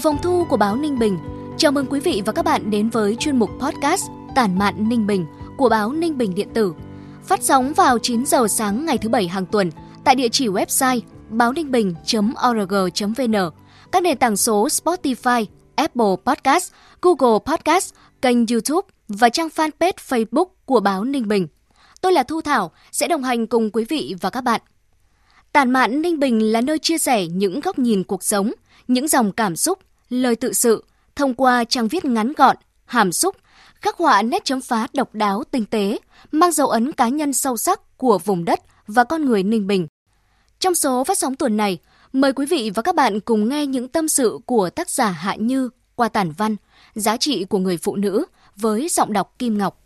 Phòng thu của báo Ninh Bình, chào mừng quý vị và các bạn đến với chuyên mục podcast Tản mạn Ninh Bình của báo Ninh Bình Điện tử. Phát sóng vào 9 giờ sáng ngày thứ Bảy hàng tuần tại địa chỉ website báo ninh bình.org.vn, các nền tảng số Spotify, Apple Podcast, Google Podcast, kênh YouTube và trang fanpage Facebook của báo Ninh Bình. Tôi là Thu Thảo, sẽ đồng hành cùng quý vị và các bạn. Tản mạn Ninh Bình là nơi chia sẻ những góc nhìn cuộc sống, những dòng cảm xúc, lời tự sự thông qua trang viết ngắn gọn, hàm xúc, khắc họa nét chấm phá độc đáo tinh tế, mang dấu ấn cá nhân sâu sắc của vùng đất và con người Ninh Bình. Trong số phát sóng tuần này, mời quý vị và các bạn cùng nghe những tâm sự của tác giả Hạ Như qua tản văn Giá trị của người phụ nữ với giọng đọc Kim Ngọc.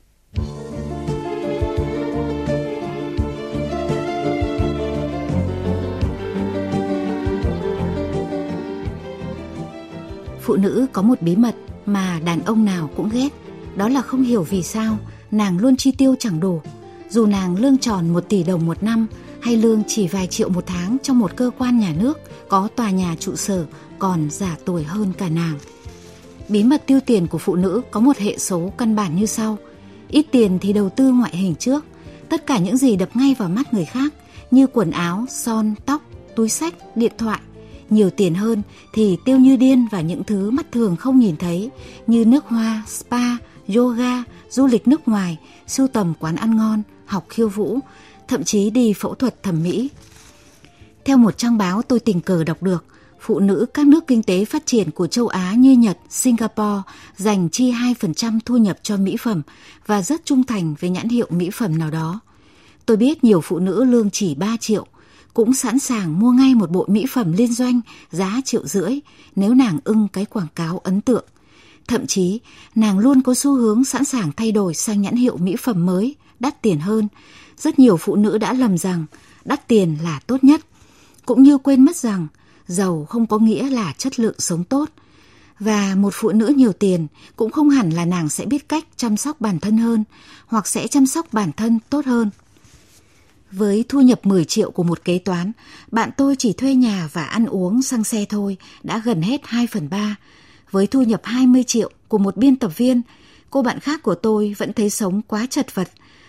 Phụ nữ có một bí mật mà đàn ông nào cũng ghét, đó là không hiểu vì sao nàng luôn chi tiêu chẳng đủ. Dù nàng lương tròn 1 tỷ đồng một năm hay lương chỉ vài triệu một tháng trong một cơ quan nhà nước có tòa nhà trụ sở còn giả tuổi hơn cả nàng. Bí mật tiêu tiền của phụ nữ có một hệ số căn bản như sau. Ít tiền thì đầu tư ngoại hình trước, tất cả những gì đập ngay vào mắt người khác như quần áo, son, tóc, túi sách, điện thoại nhiều tiền hơn thì tiêu như điên vào những thứ mắt thường không nhìn thấy như nước hoa, spa, yoga, du lịch nước ngoài, sưu tầm quán ăn ngon, học khiêu vũ, thậm chí đi phẫu thuật thẩm mỹ. Theo một trang báo tôi tình cờ đọc được, phụ nữ các nước kinh tế phát triển của châu Á như Nhật, Singapore dành chi 2% thu nhập cho mỹ phẩm và rất trung thành với nhãn hiệu mỹ phẩm nào đó. Tôi biết nhiều phụ nữ lương chỉ 3 triệu cũng sẵn sàng mua ngay một bộ mỹ phẩm liên doanh giá triệu rưỡi nếu nàng ưng cái quảng cáo ấn tượng. Thậm chí, nàng luôn có xu hướng sẵn sàng thay đổi sang nhãn hiệu mỹ phẩm mới, đắt tiền hơn. Rất nhiều phụ nữ đã lầm rằng đắt tiền là tốt nhất, cũng như quên mất rằng giàu không có nghĩa là chất lượng sống tốt. Và một phụ nữ nhiều tiền cũng không hẳn là nàng sẽ biết cách chăm sóc bản thân hơn hoặc sẽ chăm sóc bản thân tốt hơn. Với thu nhập 10 triệu của một kế toán, bạn tôi chỉ thuê nhà và ăn uống xăng xe thôi đã gần hết 2 phần 3. Với thu nhập 20 triệu của một biên tập viên, cô bạn khác của tôi vẫn thấy sống quá chật vật.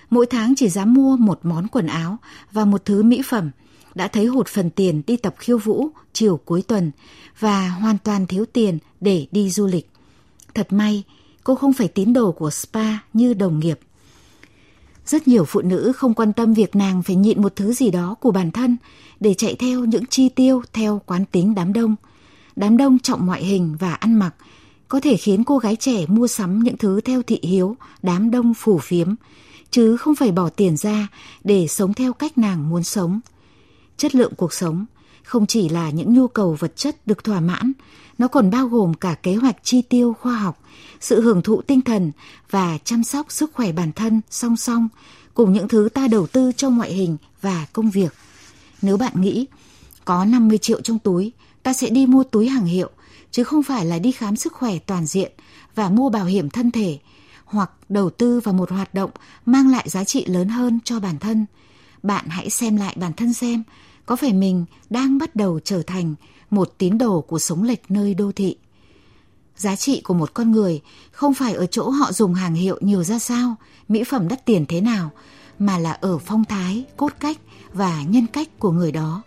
Mỗi tháng chỉ dám mua một món quần áo và một thứ mỹ phẩm. Đã thấy hụt phần tiền đi tập khiêu vũ chiều cuối tuần và hoàn toàn thiếu tiền để đi du lịch. Thật may, cô không phải tín đồ của spa như đồng nghiệp. Rất nhiều phụ nữ không quan tâm việc nàng phải nhịn một thứ gì đó của bản thân để chạy theo những chi tiêu theo quán tính đám đông. Đám đông trọng ngoại hình và ăn mặc có thể khiến cô gái trẻ mua sắm những thứ theo thị hiếu, đám đông phủ phiếm, chứ không phải bỏ tiền ra để sống theo cách nàng muốn sống. Chất lượng cuộc sống không chỉ là những nhu cầu vật chất được thỏa mãn, nó còn bao gồm cả kế hoạch chi tiêu khoa học, sự hưởng thụ tinh thần và chăm sóc sức khỏe bản thân song song cùng những thứ ta đầu tư cho ngoại hình và công việc. Nếu bạn nghĩ có 50 triệu trong túi, ta sẽ đi mua túi hàng hiệu, chứ không phải là đi khám sức khỏe toàn diện và mua bảo hiểm thân thể hoặc đầu tư vào một hoạt động mang lại giá trị lớn hơn cho bản thân. Bạn hãy xem lại bản thân xem có phải mình đang bắt đầu trở thành một tín đồ của sống lệch nơi đô thị. Giá trị của một con người không phải ở chỗ họ dùng hàng hiệu nhiều ra sao, mỹ phẩm đắt tiền thế nào, mà là ở phong thái, cốt cách và nhân cách của người đó.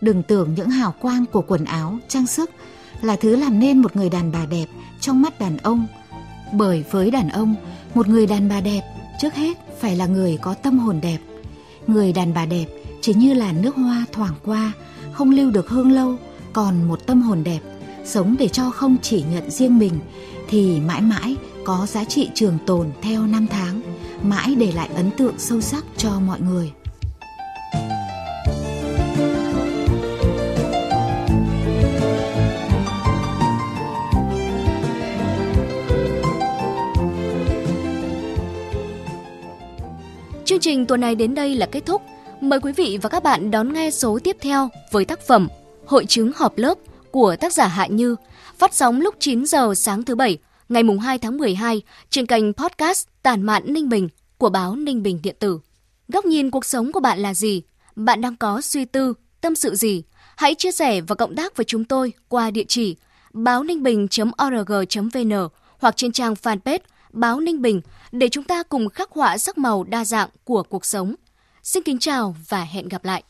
Đừng tưởng những hào quang của quần áo, trang sức là thứ làm nên một người đàn bà đẹp trong mắt đàn ông. Bởi với đàn ông, một người đàn bà đẹp trước hết phải là người có tâm hồn đẹp. Người đàn bà đẹp chỉ như là nước hoa thoảng qua, không lưu được hương lâu, còn một tâm hồn đẹp, sống để cho không chỉ nhận riêng mình, thì mãi mãi có giá trị trường tồn theo năm tháng, mãi để lại ấn tượng sâu sắc cho mọi người. Chương trình tuần này đến đây là kết thúc. Mời quý vị và các bạn đón nghe số tiếp theo với tác phẩm Hội chứng họp lớp của tác giả Hạ Như, phát sóng lúc 9 giờ sáng thứ Bảy, ngày 2 tháng 12 trên kênh podcast Tản mạn Ninh Bình của báo Ninh Bình Điện tử. Góc nhìn cuộc sống của bạn là gì? Bạn đang có suy tư, tâm sự gì? Hãy chia sẻ và cộng tác với chúng tôi qua địa chỉ báo ninh bình.org.vn hoặc trên trang fanpage Báo Ninh Bình để chúng ta cùng khắc họa sắc màu đa dạng của cuộc sống. Xin kính chào và hẹn gặp lại!